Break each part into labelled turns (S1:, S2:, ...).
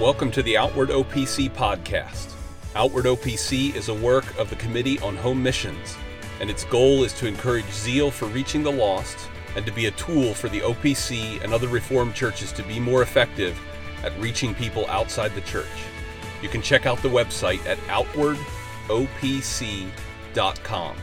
S1: Welcome to the Outward OPC podcast. Outward OPC is a work of the Committee on Home Missions, and its goal is to encourage zeal for reaching the lost and to be a tool for the OPC and other Reformed churches to be more effective at reaching people outside the church. You can check out the website at outwardopc.com.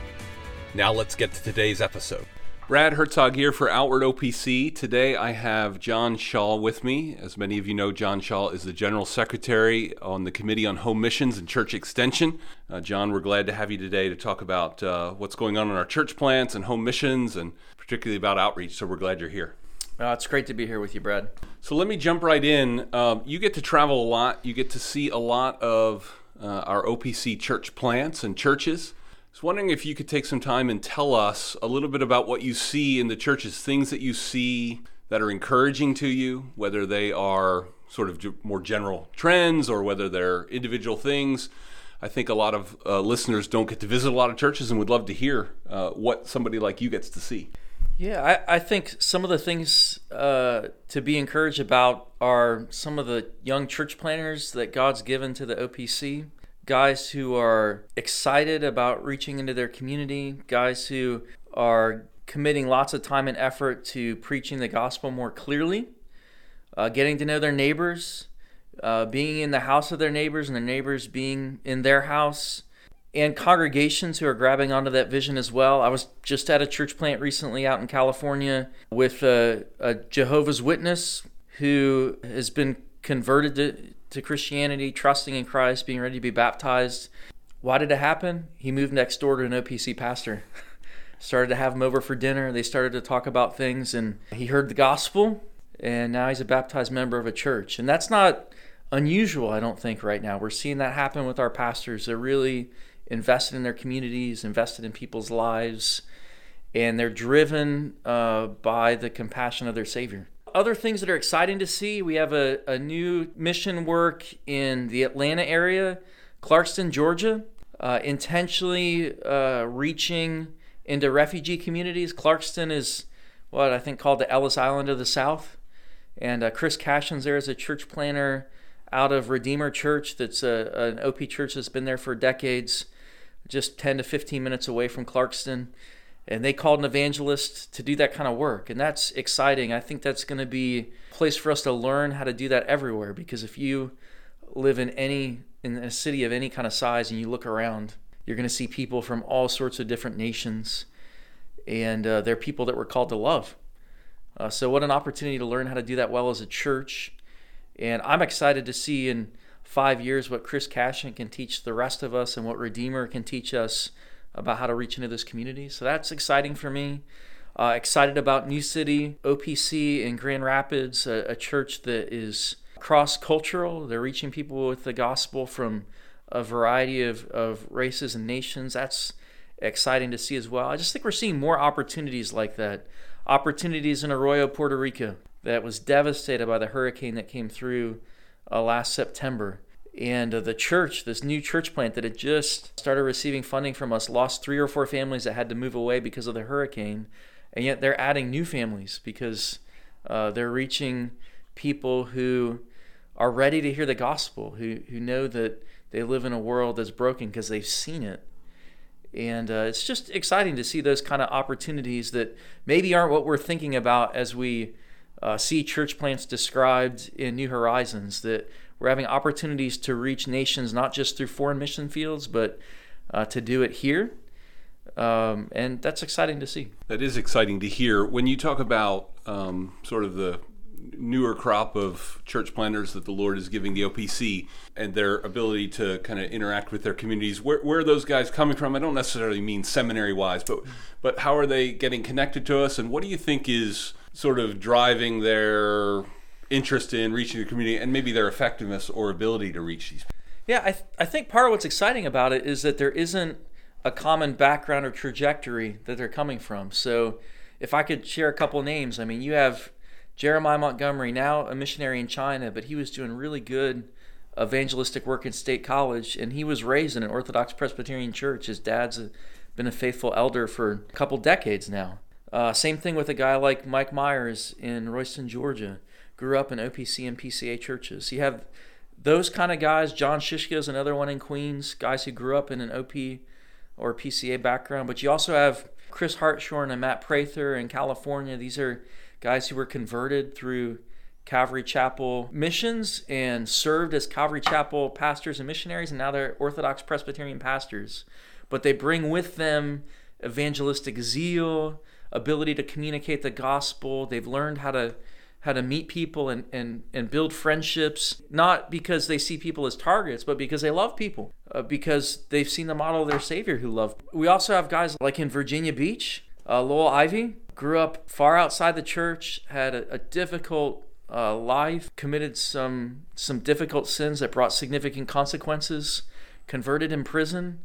S1: Now let's get to today's episode. Brad Herzog here for Outward OPC. Today I have John Shaw with me. As many of you know, John Shaw is the General Secretary on the Committee on Home Missions and Church Extension. Uh, John, we're glad to have you today to talk about uh, what's going on in our church plants and home missions and particularly about outreach. So we're glad you're here.
S2: Uh, it's great to be here with you, Brad.
S1: So let me jump right in. Um, you get to travel a lot, you get to see a lot of uh, our OPC church plants and churches was wondering if you could take some time and tell us a little bit about what you see in the churches, things that you see that are encouraging to you, whether they are sort of more general trends or whether they're individual things. I think a lot of uh, listeners don't get to visit a lot of churches and would love to hear uh, what somebody like you gets to see.
S2: Yeah, I, I think some of the things uh, to be encouraged about are some of the young church planners that God's given to the OPC guys who are excited about reaching into their community, guys who are committing lots of time and effort to preaching the gospel more clearly, uh, getting to know their neighbors, uh, being in the house of their neighbors, and their neighbors being in their house, and congregations who are grabbing onto that vision as well. I was just at a church plant recently out in California with a, a Jehovah's Witness who has been converted to, to Christianity, trusting in Christ, being ready to be baptized. Why did it happen? He moved next door to an OPC pastor. started to have him over for dinner. They started to talk about things, and he heard the gospel, and now he's a baptized member of a church. And that's not unusual, I don't think, right now. We're seeing that happen with our pastors. They're really invested in their communities, invested in people's lives, and they're driven uh, by the compassion of their Savior other things that are exciting to see we have a, a new mission work in the Atlanta area, Clarkston, Georgia, uh, intentionally uh, reaching into refugee communities. Clarkston is what I think called the Ellis Island of the South. And uh, Chris Cashin's there as a church planner out of Redeemer Church, that's a, an OP church that's been there for decades, just 10 to 15 minutes away from Clarkston and they called an evangelist to do that kind of work. And that's exciting. I think that's going to be a place for us to learn how to do that everywhere. Because if you live in any in a city of any kind of size and you look around you're going to see people from all sorts of different nations. And uh, they're people that we're called to love. Uh, so what an opportunity to learn how to do that well as a church. And i'm excited to see in five years what chris cashin can teach the rest of us and what redeemer can teach us about how to reach into this community. So that's exciting for me. Uh, excited about New City OPC in Grand Rapids, a, a church that is cross cultural. They're reaching people with the gospel from a variety of, of races and nations. That's exciting to see as well. I just think we're seeing more opportunities like that. Opportunities in Arroyo, Puerto Rico, that was devastated by the hurricane that came through uh, last September. And uh, the church, this new church plant that had just started receiving funding from us, lost three or four families that had to move away because of the hurricane. And yet they're adding new families because uh, they're reaching people who are ready to hear the gospel, who, who know that they live in a world that's broken because they've seen it. And uh, it's just exciting to see those kind of opportunities that maybe aren't what we're thinking about as we uh, see church plants described in New Horizons, that we're having opportunities to reach nations not just through foreign mission fields, but uh, to do it here. Um, and that's exciting to see.
S1: That is exciting to hear. When you talk about um, sort of the newer crop of church planters that the Lord is giving the OPC and their ability to kind of interact with their communities. Where, where are those guys coming from? I don't necessarily mean seminary wise, but but how are they getting connected to us? And what do you think is sort of driving their interest in reaching the community and maybe their effectiveness or ability to reach these.
S2: Yeah, I, th- I think part of what's exciting about it is that there isn't a common background or trajectory that they're coming from. So, if I could share a couple names, I mean, you have Jeremiah Montgomery, now a missionary in China, but he was doing really good evangelistic work in State College, and he was raised in an Orthodox Presbyterian church. His dad's been a faithful elder for a couple decades now. Uh, same thing with a guy like Mike Myers in Royston, Georgia grew up in OPC and PCA churches. You have those kind of guys, John Shishko is another one in Queens, guys who grew up in an OP or PCA background. But you also have Chris Hartshorn and Matt Prather in California. These are guys who were converted through Calvary Chapel missions and served as Calvary Chapel pastors and missionaries, and now they're Orthodox Presbyterian pastors. But they bring with them evangelistic zeal, ability to communicate the gospel. They've learned how to how to meet people and, and, and build friendships, not because they see people as targets, but because they love people, uh, because they've seen the model of their Savior who loved. We also have guys like in Virginia Beach, uh, Lowell Ivey grew up far outside the church, had a, a difficult uh, life, committed some some difficult sins that brought significant consequences, converted in prison,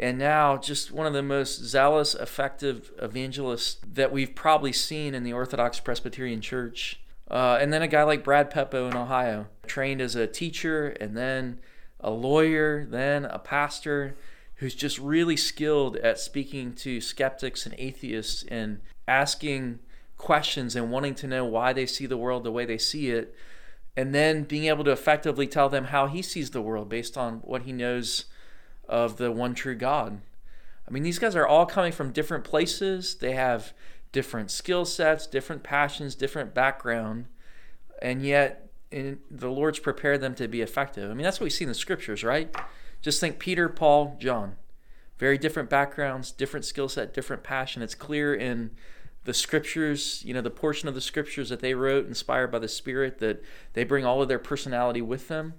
S2: and now just one of the most zealous, effective evangelists that we've probably seen in the Orthodox Presbyterian Church. Uh, and then a guy like Brad Peppo in Ohio, trained as a teacher and then a lawyer, then a pastor, who's just really skilled at speaking to skeptics and atheists and asking questions and wanting to know why they see the world the way they see it, and then being able to effectively tell them how he sees the world based on what he knows of the one true God. I mean, these guys are all coming from different places. They have different skill sets, different passions, different background, and yet in, the Lord's prepared them to be effective. I mean, that's what we see in the scriptures, right? Just think Peter, Paul, John. Very different backgrounds, different skill set, different passion. It's clear in the scriptures, you know, the portion of the scriptures that they wrote, inspired by the Spirit, that they bring all of their personality with them.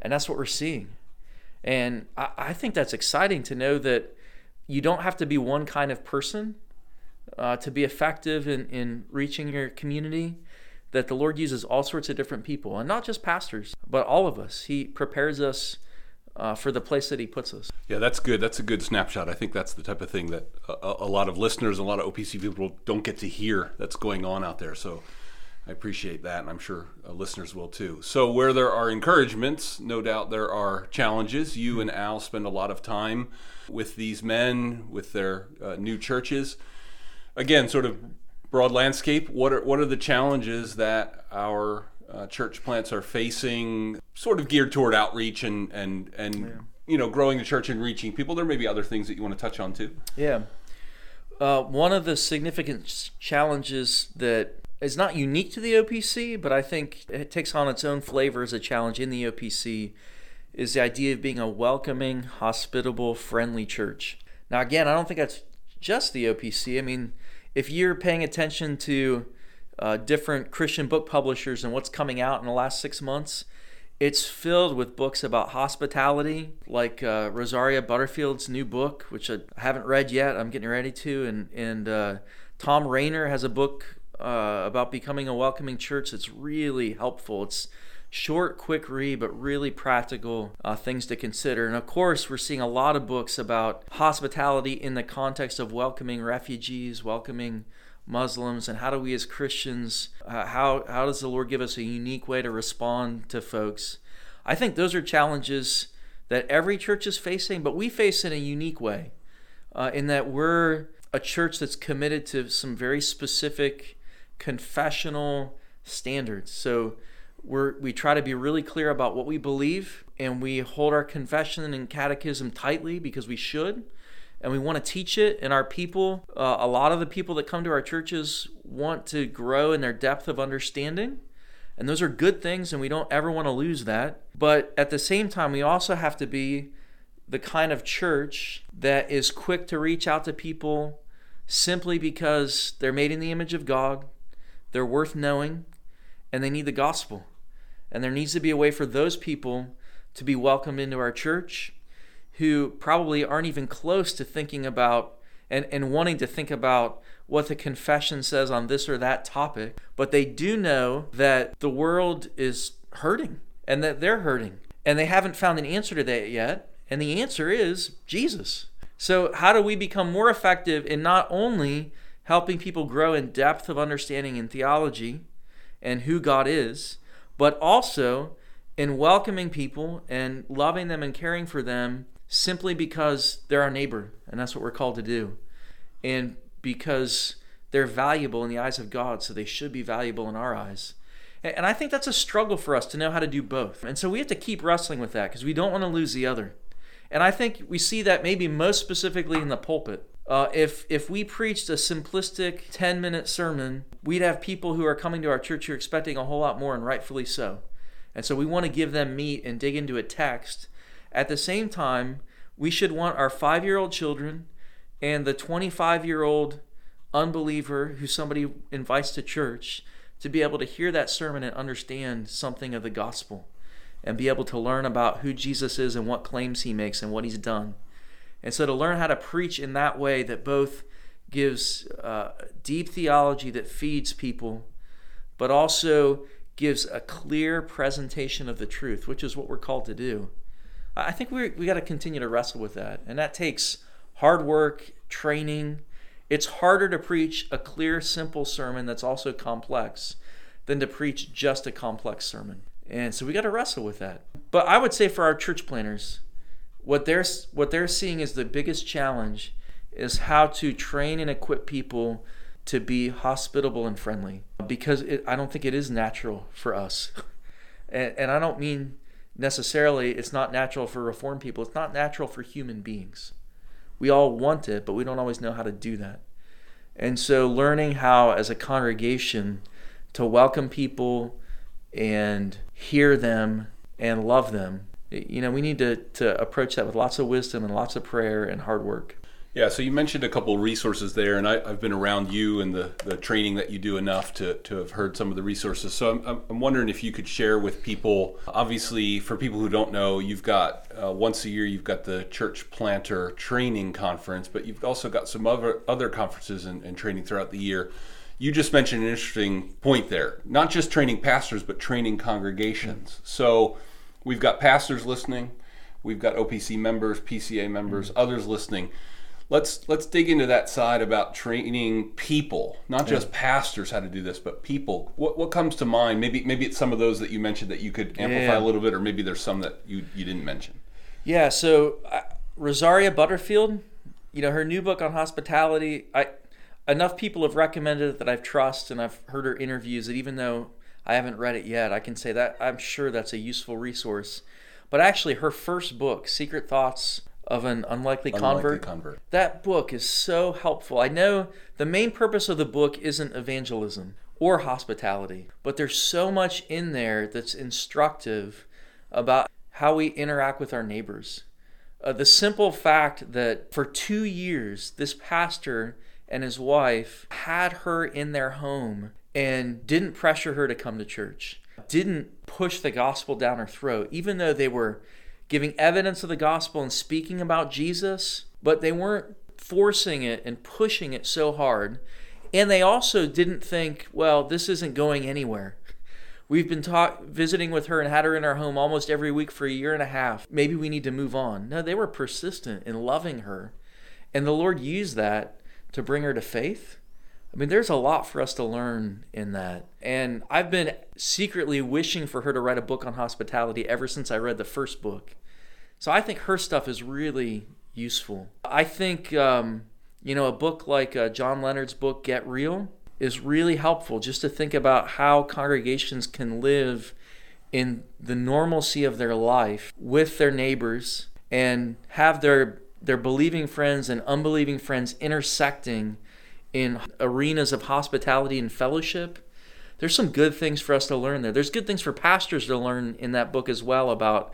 S2: And that's what we're seeing. And I, I think that's exciting to know that you don't have to be one kind of person uh, to be effective in, in reaching your community. That the Lord uses all sorts of different people, and not just pastors, but all of us. He prepares us uh, for the place that He puts us.
S1: Yeah, that's good. That's a good snapshot. I think that's the type of thing that a, a lot of listeners, a lot of OPC people don't get to hear that's going on out there. So I appreciate that, and I'm sure uh, listeners will too. So, where there are encouragements, no doubt there are challenges. You and Al spend a lot of time with these men, with their uh, new churches. Again, sort of broad landscape. What are what are the challenges that our uh, church plants are facing? Sort of geared toward outreach and and and yeah. you know growing the church and reaching people. There may be other things that you want to touch on too.
S2: Yeah. Uh, one of the significant challenges that is not unique to the OPC, but I think it takes on its own flavor as a challenge in the OPC is the idea of being a welcoming, hospitable, friendly church. Now, again, I don't think that's just the OPC. I mean, if you're paying attention to uh, different Christian book publishers and what's coming out in the last six months, it's filled with books about hospitality, like uh, Rosaria Butterfield's new book, which I haven't read yet. I'm getting ready to, and and uh, Thom Rainer has a book uh, about becoming a welcoming church that's really helpful. It's short, quick read, but really practical uh, things to consider. And of course, we're seeing a lot of books about hospitality in the context of welcoming refugees, welcoming Muslims, and how do we as Christians, uh, how, how does the Lord give us a unique way to respond to folks? I think those are challenges that every church is facing, but we face in a unique way uh, in that we're a church that's committed to some very specific confessional standards. So we're, we try to be really clear about what we believe and we hold our confession and catechism tightly because we should and we want to teach it and our people uh, a lot of the people that come to our churches want to grow in their depth of understanding and those are good things and we don't ever want to lose that but at the same time we also have to be the kind of church that is quick to reach out to people simply because they're made in the image of god they're worth knowing, and they need the gospel. And there needs to be a way for those people to be welcomed into our church who probably aren't even close to thinking about and, and wanting to think about what the confession says on this or that topic, but they do know that the world is hurting and that they're hurting. And they haven't found an answer to that yet. And the answer is Jesus. So, how do we become more effective in not only helping people grow in depth of understanding in theology and who God is, but also in welcoming people and loving them and caring for them simply because they're our neighbor, and that's what we're called to do. And because they're valuable in the eyes of God, so they should be valuable in our eyes. And I think that's a struggle for us to know how to do both. And so we have to keep wrestling with that because we don't want to lose the other. And I think we see that maybe most specifically in the pulpit. Uh, if if we preached a simplistic 10 minute sermon, we'd have people who are coming to our church who are expecting a whole lot more, and rightfully so. And so we want to give them meat and dig into a text. At the same time, we should want our five year old children and the 25 year old unbeliever who somebody invites to church to be able to hear that sermon and understand something of the gospel and be able to learn about who Jesus is and what claims he makes and what he's done. And so to learn how to preach in that way that both gives uh, deep theology that feeds people, but also gives a clear presentation of the truth, which is what we're called to do. I think we we got to continue to wrestle with that, and that takes hard work, training. It's harder to preach a clear, simple sermon that's also complex than to preach just a complex sermon. And so we got to wrestle with that. But I would say for our church planners, what they're what they're seeing is the biggest challenge is how to train and equip people to be hospitable and friendly because it, I don't think it is natural for us. and, and I don't mean necessarily it's not natural for reformed people. It's not natural for human beings. We all want it, but we don't always know how to do that. And so learning how as a congregation to welcome people and hear them and love them. You know, we need to, to approach that with lots of wisdom and lots of prayer and hard work.
S1: Yeah, so you mentioned a couple resources there, and I, have been around you and the, the training that you do enough to, to have heard some of the resources. So I'm, I'm wondering if you could share with people. Obviously, for people who don't know, you've got uh, once a year you've got the Church Planter Training Conference, but you've also got some other other conferences and, and training throughout the year. You just mentioned an interesting point there. Not just training pastors, but training congregations. So we've got pastors listening, we've got OPC members, PCA members, mm-hmm. others listening let's let's dig into that side about training people, not just pastors how to do this, but people. What what comes to mind? Maybe maybe it's some of those that you mentioned that you could amplify yeah. a little bit, or maybe there's some that you you didn't mention.
S2: Yeah. So uh, Rosaria Butterfield, you know, her new book on hospitality. I enough people have recommended it that I've trust and I've heard her interviews that even though I haven't read it yet, I can say that I'm sure that's a useful resource. But actually, her first book, Secret Thoughts of an unlikely, unlikely convert. convert. That book is so helpful. I know the main purpose of the book isn't evangelism or hospitality, but there's so much in there that's instructive about how we interact with our neighbors. Uh, the simple fact that for two years, this pastor and his wife had her in their home and didn't pressure her to come to church, didn't push the gospel down her throat, even though they were giving evidence of the gospel and speaking about Jesus, but they weren't forcing it and pushing it so hard. And they also didn't think, well, this isn't going anywhere. We've been visiting with her and had her in our home almost every week for a year and a half. Maybe we need to move on. No, they were persistent in loving her. And the Lord used that to bring her to faith. I mean, there's a lot for us to learn in that. And I've been secretly wishing for her to write a book on hospitality ever since I read the first book. So I think her stuff is really useful. I think, um, you know, a book like uh, John Leonard's book, Get Real, is really helpful just to think about how congregations can live in the normalcy of their life with their neighbors and have their their believing friends and unbelieving friends intersecting in arenas of hospitality and fellowship. There's some good things for us to learn there. There's good things for pastors to learn in that book as well about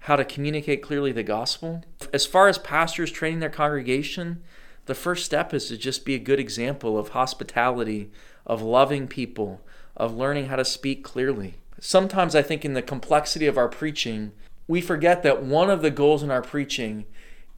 S2: how to communicate clearly the gospel. As far as pastors training their congregation, the first step is to just be a good example of hospitality, of loving people, of learning how to speak clearly. Sometimes I think in the complexity of our preaching, we forget that one of the goals in our preaching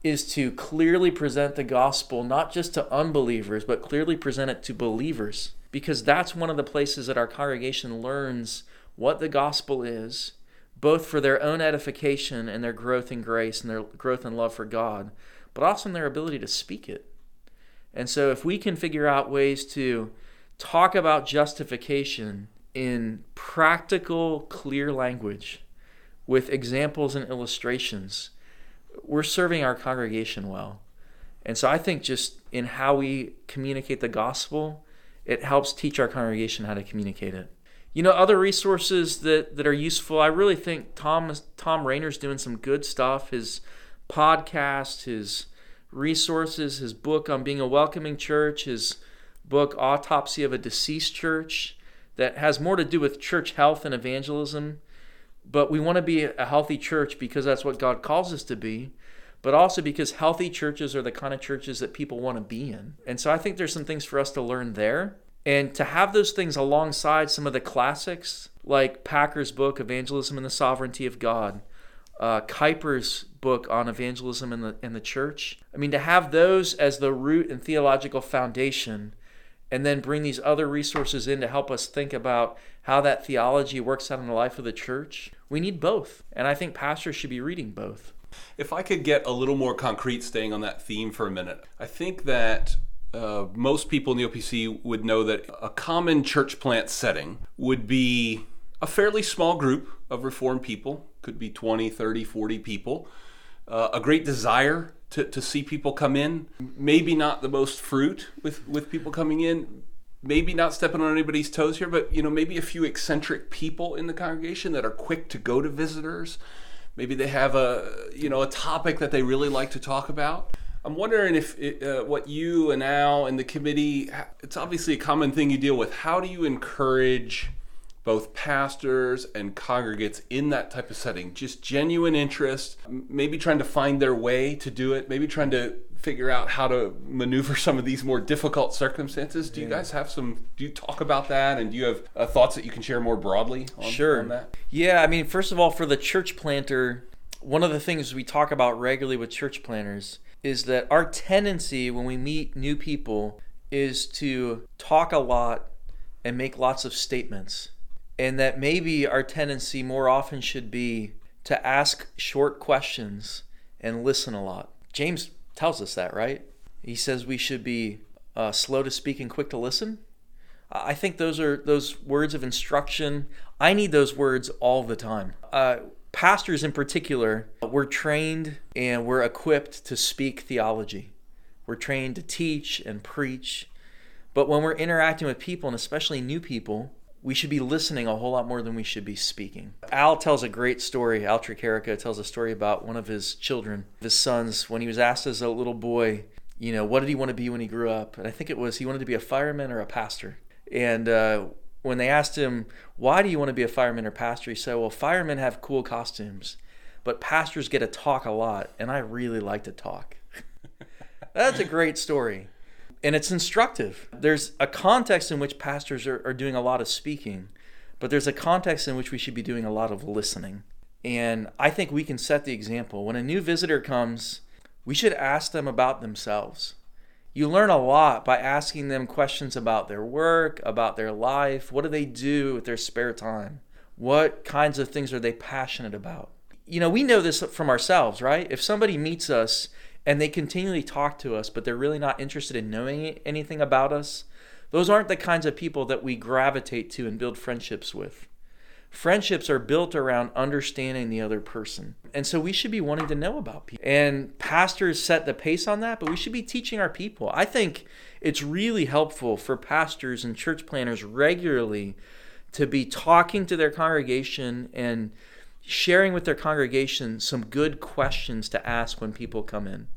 S2: is to clearly present the gospel not just to unbelievers, but clearly present it to believers. Because that's one of the places that our congregation learns what the gospel is, both for their own edification and their growth in grace and their growth in love for God, but also in their ability to speak it. And so, if we can figure out ways to talk about justification in practical, clear language with examples and illustrations, we're serving our congregation well. And so I think just in how we communicate the gospel, it helps teach our congregation how to communicate it. You know, other resources that, that are useful. I really think Tom Thom Rainer's doing some good stuff. His podcast, his resources, his book on being a welcoming church, his book Autopsy of a Deceased Church that has more to do with church health and evangelism. But we want to be a healthy church because that's what God calls us to be, but also because healthy churches are the kind of churches that people want to be in. And so I think there's some things for us to learn there. And to have those things alongside some of the classics, like Packer's book, Evangelism and the Sovereignty of God, uh, Kuiper's book on evangelism in the, in the church. I mean, to have those as the root and theological foundation and then bring these other resources in to help us think about how that theology works out in the life of the church. We need both. And I think pastors should be reading both.
S1: If I could get a little more concrete, staying on that theme for a minute, I think that uh, most people in the OPC would know that a common church plant setting would be a fairly small group of Reformed people, could be 20, 30, 40 people, uh, a great desire to, to see people come in. Maybe not the most fruit with, with people coming in. Maybe not stepping on anybody's toes here, but you know, maybe a few eccentric people in the congregation that are quick to go to visitors. Maybe they have a you know a topic that they really like to talk about. I'm wondering if it, uh, what you and Al and the committee, it's obviously a common thing you deal with. How do you encourage both pastors and congregates in that type of setting. Just genuine interest, maybe trying to find their way to do it, maybe trying to figure out how to maneuver some of these more difficult circumstances. Do you guys have some? Do you talk about that, and do you have uh, thoughts that you can share more broadly? On,
S2: sure.
S1: On that?
S2: Yeah, I mean, first of all, for the church planter, one of the things we talk about regularly with church planters is that our tendency when we meet new people is to talk a lot and make lots of statements and that maybe our tendency more often should be to ask short questions and listen a lot. James tells us that, right? He says we should be uh, slow to speak and quick to listen. I think those are those words of instruction. I need those words all the time. Uh, pastors, in particular, we're trained and we're equipped to speak theology. We're trained to teach and preach. But when we're interacting with people, and especially new people, we should be listening a whole lot more than we should be speaking. Al tells a great story. Al Tricarico tells a story about one of his children, his sons, when he was asked as a little boy, you know, what did he want to be when he grew up? And I think it was he wanted to be a fireman or a pastor. And uh, when they asked him, why do you want to be a fireman or pastor? He said, well, firemen have cool costumes, but pastors get to talk a lot, and I really like to talk. That's a great story and it's instructive. There's a context in which pastors are, are doing a lot of speaking, but there's a context in which we should be doing a lot of listening. And I think we can set the example. When a new visitor comes, we should ask them about themselves. You learn a lot by asking them questions about their work, about their life. What do they do with their spare time? What kinds of things are they passionate about? You know, we know this from ourselves, right? If somebody meets us and they continually talk to us, but they're really not interested in knowing anything about us, those aren't the kinds of people that we gravitate to and build friendships with. Friendships are built around understanding the other person. And so we should be wanting to know about people. And pastors set the pace on that, but we should be teaching our people. I think it's really helpful for pastors and church planners regularly to be talking to their congregation and sharing with their congregation some good questions to ask when people come in.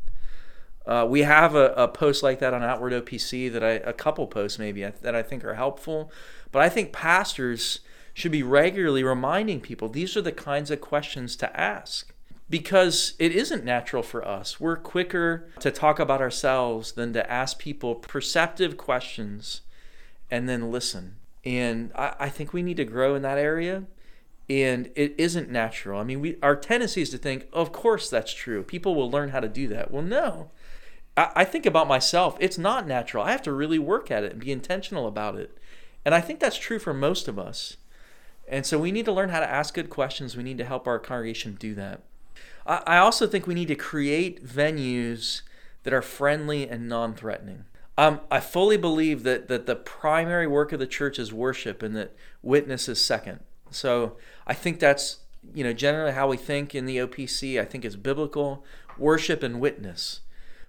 S2: Uh, we have a, a, post like that on Outward OPC that I, a couple posts maybe that I think are helpful. But I think pastors should be regularly reminding people these are the kinds of questions to ask because it isn't natural for us. We're quicker to talk about ourselves than to ask people perceptive questions and then listen. And I, I think we need to grow in that area and it isn't natural. I mean, we our tendency is to think, of course that's true. People will learn how to do that. Well, no. I, think about myself. It's not natural. I have to really work at it and be intentional about it. And I think that's true for most of us. And so we need to learn how to ask good questions. We need to help our congregation do that. I, I also think we need to create venues that are friendly and non-threatening. Um, I fully believe that that the primary work of the church is worship, and that witness is second. So I think that's you know generally how we think in the OPC. I think it's biblical worship and witness,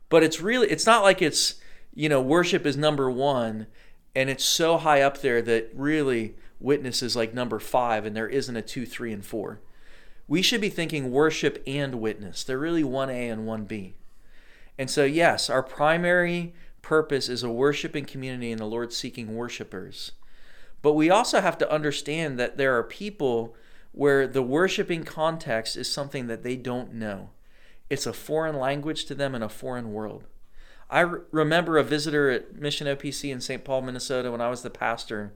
S2: but it's really it's not like it's you know worship is number one and it's so high up there that really witness is like number five and there isn't a two, three, and four. We should be thinking worship and witness. They're really 1A and 1B. And so, yes, our primary purpose is a worshiping community and the Lord seeking worshipers. But we also have to understand that there are people where the worshiping context is something that they don't know. It's a foreign language to them in a foreign world. I re- remember a visitor at Mission OPC in St. Paul, Minnesota, when I was the pastor,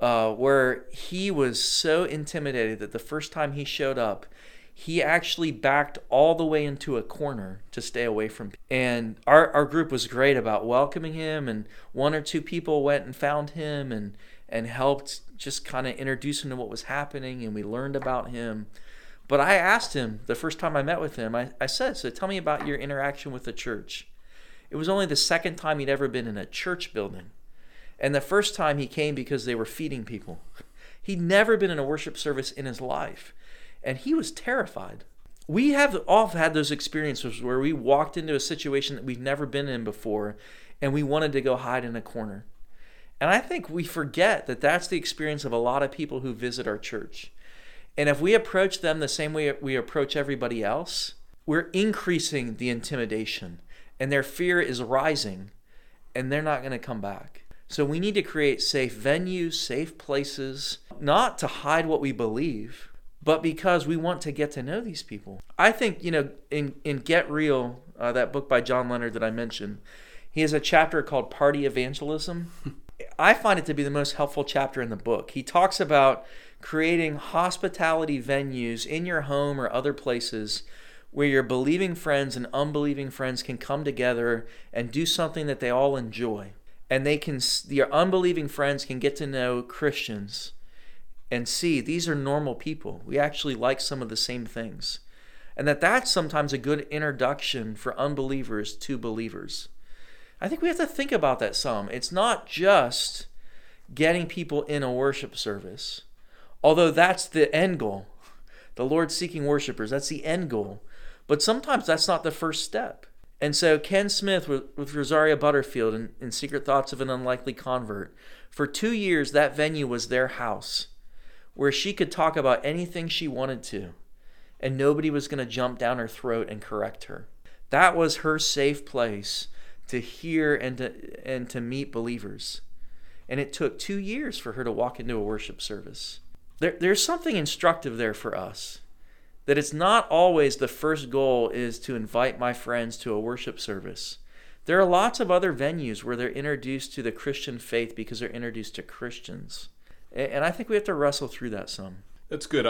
S2: uh, where he was so intimidated that the first time he showed up, he actually backed all the way into a corner to stay away from people. and our, our group was great about welcoming him and one or two people went and found him and and helped just kind of introduce him to what was happening and we learned about him. But i asked him the first time i met with him i, I said so tell me about your interaction with the church. It was only the second time he'd ever been in a church building. And the first time he came because they were feeding people. He'd never been in a worship service in his life. And he was terrified. We have all had those experiences where we walked into a situation that we've never been in before and we wanted to go hide in a corner. And I think we forget that that's the experience of a lot of people who visit our church. And if we approach them the same way we approach everybody else, we're increasing the intimidation and their fear is rising and they're not going to come back. So we need to create safe venues, safe places, not to hide what we believe, but because we want to get to know these people. I think, you know, in, in Get Real, uh, that book by John Leonard that I mentioned, he has a chapter called Party Evangelism. I find it to be the most helpful chapter in the book. He talks about creating hospitality venues in your home or other places where your believing friends and unbelieving friends can come together and do something that they all enjoy. And they can, your unbelieving friends can get to know Christians and see these are normal people. We actually like some of the same things. And that that's sometimes a good introduction for unbelievers to believers. I think we have to think about that some. It's not just getting people in a worship service, although that's the end goal. The Lord seeking worshipers, that's the end goal. But sometimes that's not the first step. And so Ken Smith with, with Rosaria Butterfield in, in Secret Thoughts of an Unlikely Convert, for two years that venue was their house where she could talk about anything she wanted to, and nobody was going to jump down her throat and correct her. That was her safe place to hear and to, and to meet believers. And it took two years for her to walk into a worship service. There, there's something instructive there for us that it's not always the first goal is to invite my friends to a worship service. There are lots of other venues where they're introduced to the Christian faith because they're introduced to Christians. And I think we have to wrestle through that some.
S1: That's good.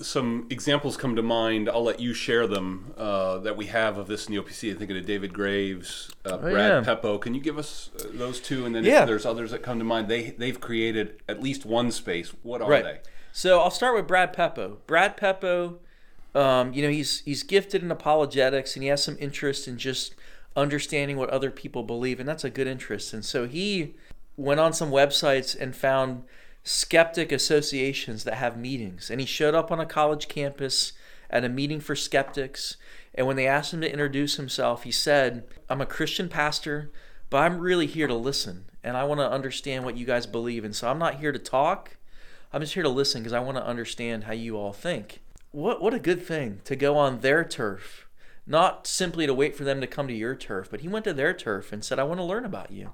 S1: Some examples come to mind. I'll let you share them uh, that we have of this in the OPC. I think of David Graves, uh, oh, Brad yeah. Peppo. Can you give us uh, those two? And then yeah. if there's others that come to mind, they they've created at least one space. What are right. they?
S2: So I'll start with Brad Peppo. Brad Peppo, um, you know, he's he's gifted in apologetics and he has some interest in just understanding what other people believe, and that's a good interest. And so he went on some websites and found skeptic associations that have meetings. And he showed up on a college campus at a meeting for skeptics. And when they asked him to introduce himself, he said, I'm a Christian pastor, but I'm really here to listen. And I want to understand what you guys believe. And so I'm not here to talk. I'm just here to listen because I want to understand how you all think. What, what a good thing to go on their turf, not simply to wait for them to come to your turf, but he went to their turf and said, I want to learn about you.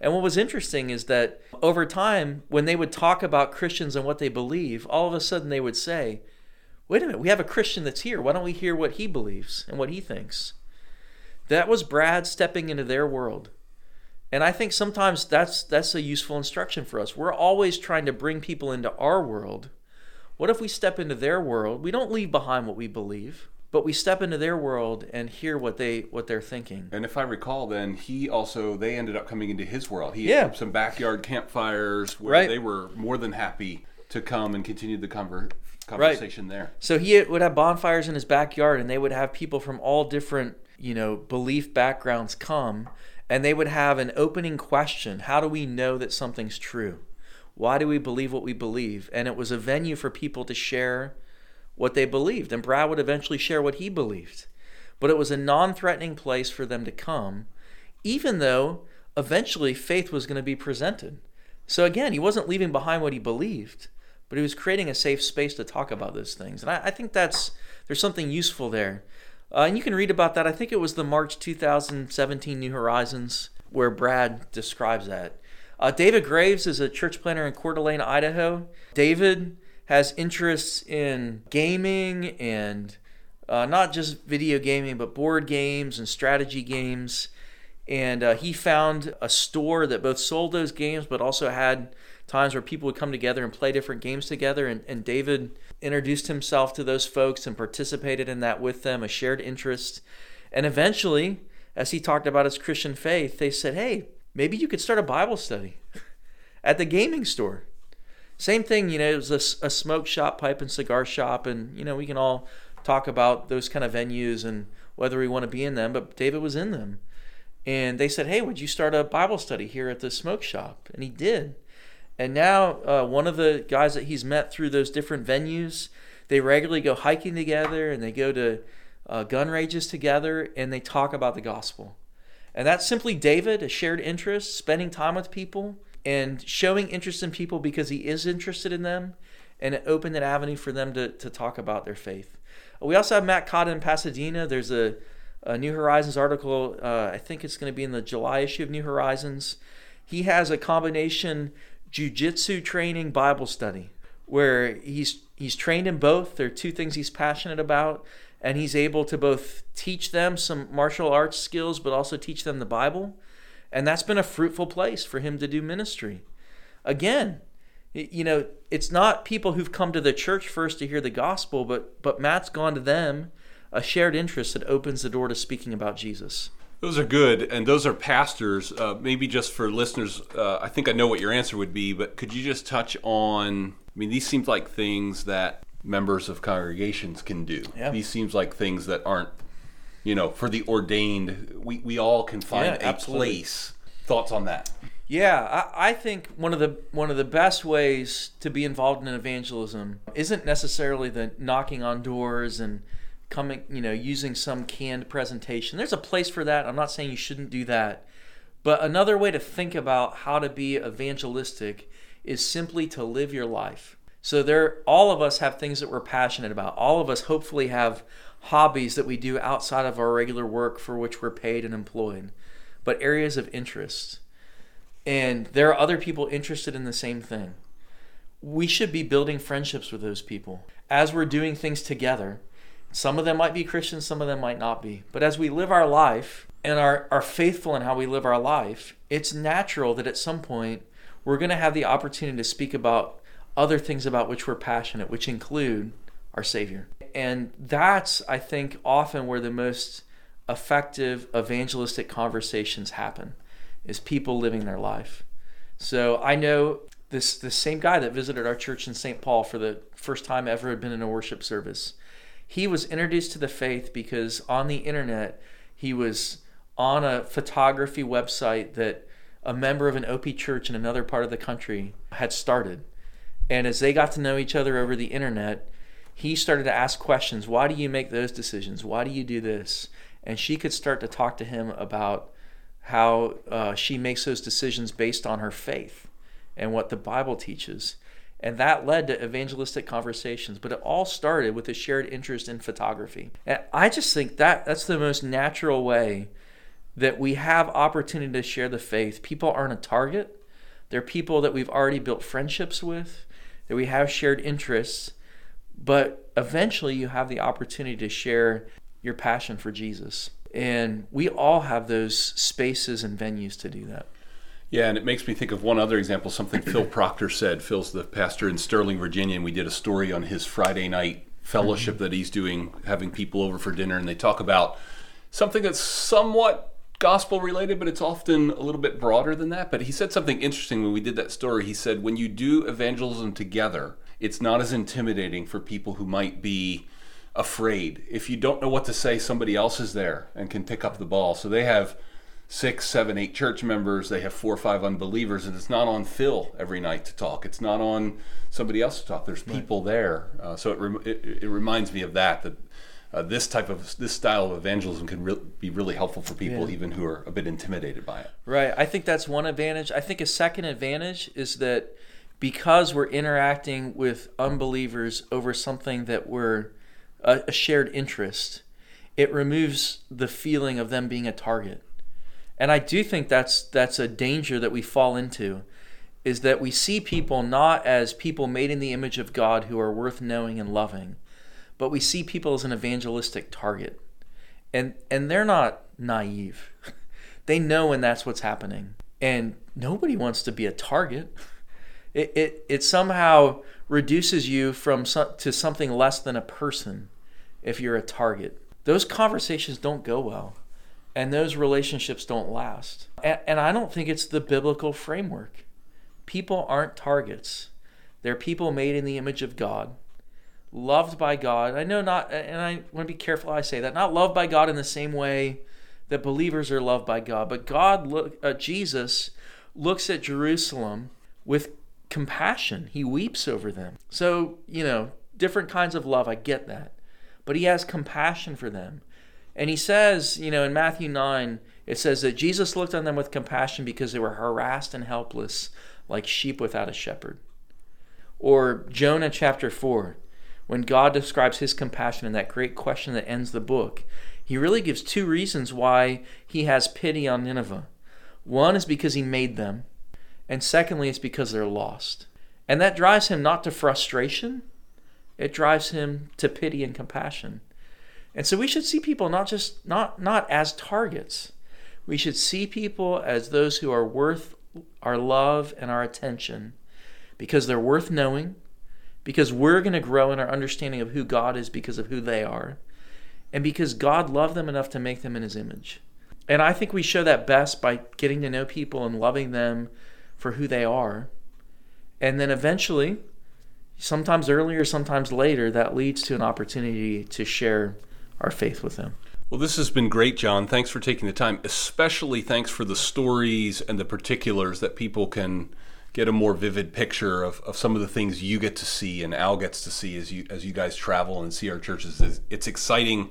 S2: And what was interesting is that over time, when they would talk about Christians and what they believe, all of a sudden they would say, wait a minute, we have a Christian that's here. Why don't we hear what he believes and what he thinks? That was Brad stepping into their world. And I think sometimes that's that's a useful instruction for us. We're always trying to bring people into our world. What if we step into their world? We don't leave behind what we believe but we step into their world and hear what they what they're thinking.
S1: And if I recall, then he also they ended up coming into his world. He yeah. had some backyard campfires where right. they were more than happy to come and continue the conver- conversation right. there.
S2: So he would have bonfires in his backyard, and they would have people from all different you know belief backgrounds come, and they would have an opening question: How do we know that something's true? Why do we believe what we believe? And it was a venue for people to share what they believed, and Brad would eventually share what he believed. But it was a non threatening place for them to come, even though eventually faith was going to be presented. So again, he wasn't leaving behind what he believed, but he was creating a safe space to talk about those things. And I, I think that's there's something useful there. Uh, and you can read about that. I think it was the March 2017 New Horizons where Brad describes that. Uh, David Graves is a church planter in Coeur d'Alene, Idaho. David has interests in gaming and uh, not just video gaming, but board games and strategy games. And uh, he found a store that both sold those games, but also had times where people would come together and play different games together. And, and David introduced himself to those folks and participated in that with them, a shared interest. And eventually, as he talked about his Christian faith, they said, hey, maybe you could start a Bible study at the gaming store. Same thing, you know, it was a, a smoke shop, pipe and cigar shop, and, you know, we can all talk about those kind of venues and whether we want to be in them, but David was in them. And they said, Hey, would you start a Bible study here at the smoke shop? And he did. And now, uh, one of the guys that he's met through those different venues, they regularly go hiking together and they go to uh, gun ranges together and they talk about the gospel. And that's simply David, a shared interest, spending time with people and showing interest in people because he is interested in them and it opened an avenue for them to, to talk about their faith. We also have Matt Cotta in Pasadena. There's a, a New Horizons article. Uh, I think it's going to be in the July issue of New Horizons. He has a combination jujitsu training Bible study where he's he's trained in both. There are two things he's passionate about, and he's able to both teach them some martial arts skills, but also teach them the Bible. And that's been a fruitful place for him to do ministry. Again, you know, it's not people who've come to the church first to hear the gospel, but but Matt's gone to them, a shared interest that opens the door to speaking about Jesus.
S1: Those are good, and those are pastors. Uh, maybe just for listeners, uh, I think I know what your answer would be, but could you just touch on? I mean, these seem like things that members of congregations can do.
S2: Yeah.
S1: These seems like things that aren't, you know, for the ordained. We we all can find
S2: Yeah,
S1: a place. Thoughts on that?
S2: Yeah, I, I think one of the one of the best ways to be involved in evangelism isn't necessarily the knocking on doors and coming, you know, using some canned presentation. There's a place for that. I'm not saying you shouldn't do that. But another way to think about how to be evangelistic is simply to live your life. So there all of us have things that we're passionate about. All of us hopefully have hobbies that we do outside of our regular work for which we're paid and employed, but areas of interest and there are other people interested in the same thing. We should be building friendships with those people as we're doing things together. Some of them might be Christians, some of them might not be. But as we live our life and are, are faithful in how we live our life, it's natural that at some point we're going to have the opportunity to speak about other things about which we're passionate, which include our Savior. And that's, I think, often where the most effective evangelistic conversations happen is people living their life. So I know this the same guy that visited our church in St. Paul for the first time ever had been in a worship service. He was introduced to the faith because on the internet he was on a photography website that a member of an OP church in another part of the country had started. And as they got to know each other over the internet, he started to ask questions. Why do you make those decisions? Why do you do this? And she could start to talk to him about how uh, she makes those decisions based on her faith and what the Bible teaches. And that led to evangelistic conversations. But it all started with a shared interest in photography. And I just think that that's the most natural way that we have opportunity to share the faith. People aren't a target. They're people that we've already built friendships with, that we have shared interests. But eventually you have the opportunity to share your passion for Jesus. And we all have those spaces and venues to do that.
S1: Yeah, and it makes me think of one other example, something Phil Proctor said. Phil's the pastor in Sterling, Virginia, and we did a story on his Friday night fellowship mm-hmm. that he's doing, having people over for dinner, and they talk about something that's somewhat gospel related, but it's often a little bit broader than that. But he said something interesting when we did that story. He said, when you do evangelism together, it's not as intimidating for people who might be afraid. If you don't know what to say, somebody else is there and can pick up the ball. So they have six, seven, eight church members. They have four or five unbelievers, and it's not on Phil every night to talk. It's not on somebody else to talk. There's people there. Uh, so it, rem- it it reminds me of that. That uh, this type of this style of evangelism can re- be really helpful for people,
S2: Yeah.
S1: even who are a bit intimidated by it.
S2: Right. I think that's one advantage. I think a second advantage is that because we're interacting with unbelievers over something that we're a, a shared interest, it removes the feeling of them being a target. And I do think that's that's a danger that we fall into is that we see people not as people made in the image of God who are worth knowing and loving, but we see people as an evangelistic target. And and they're not naive. they know when that's what's happening. And nobody wants to be a target. It it, it somehow reduces you from some, to something less than a person if you're a target. Those conversations don't go well and those relationships don't last. And, and I don't think it's the biblical framework. People aren't targets. They're people made in the image of God, loved by God. I know not, and I want to be careful I say that, not loved by God in the same way that believers are loved by God, but God, look, uh, Jesus looks at Jerusalem with compassion. He weeps over them. So, you know, different kinds of love, I get that. But he has compassion for them. And he says, you know, in Matthew 9, it says that Jesus looked on them with compassion because they were harassed and helpless, like sheep without a shepherd. Or Jonah chapter 4, when God describes his compassion in that great question that ends the book, he really gives two reasons why he has pity on Nineveh. One is because he made them, and secondly, it's because they're lost. And that drives him not to frustration, it drives him to pity and compassion. And so we should see people not just not not as targets. We should see people as those who are worth our love and our attention because they're worth knowing, because we're going to grow in our understanding of who God is because of who they are, and because God loved them enough to make them in his image. And I think we show that best by getting to know people and loving them for who they are. And then eventually, sometimes earlier, sometimes later, that leads to an opportunity to share our faith with them.
S1: Well, this has been great, John. Thanks for taking the time. Especially thanks for the stories and the particulars that people can get a more vivid picture of, of some of the things you get to see and Al gets to see as you as you guys travel and see our churches. It's, it's exciting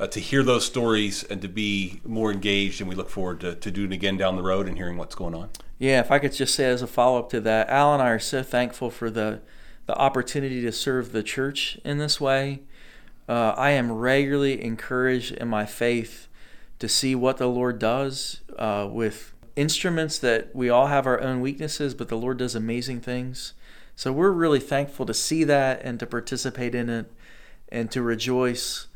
S1: uh, to hear those stories and to be more engaged, and we look forward to, to doing it again down the road and hearing what's going on.
S2: Yeah, if I could just say as a follow up to that, Al and I are so thankful for the the opportunity to serve the church in this way. Uh, I am regularly encouraged in my faith to see what the Lord does uh, with instruments that we all have our own weaknesses, but the Lord does amazing things. So we're really thankful to see that and to participate in it and to rejoice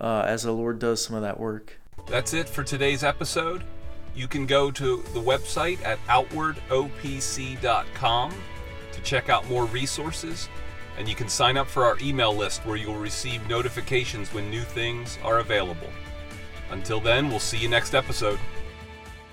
S2: uh, as the Lord does some of that work.
S1: That's it for today's episode. You can go to the website at outwardopc.com to check out more resources, and you can sign up for our email list where you'll receive notifications when new things are available. Until then, we'll see you next episode.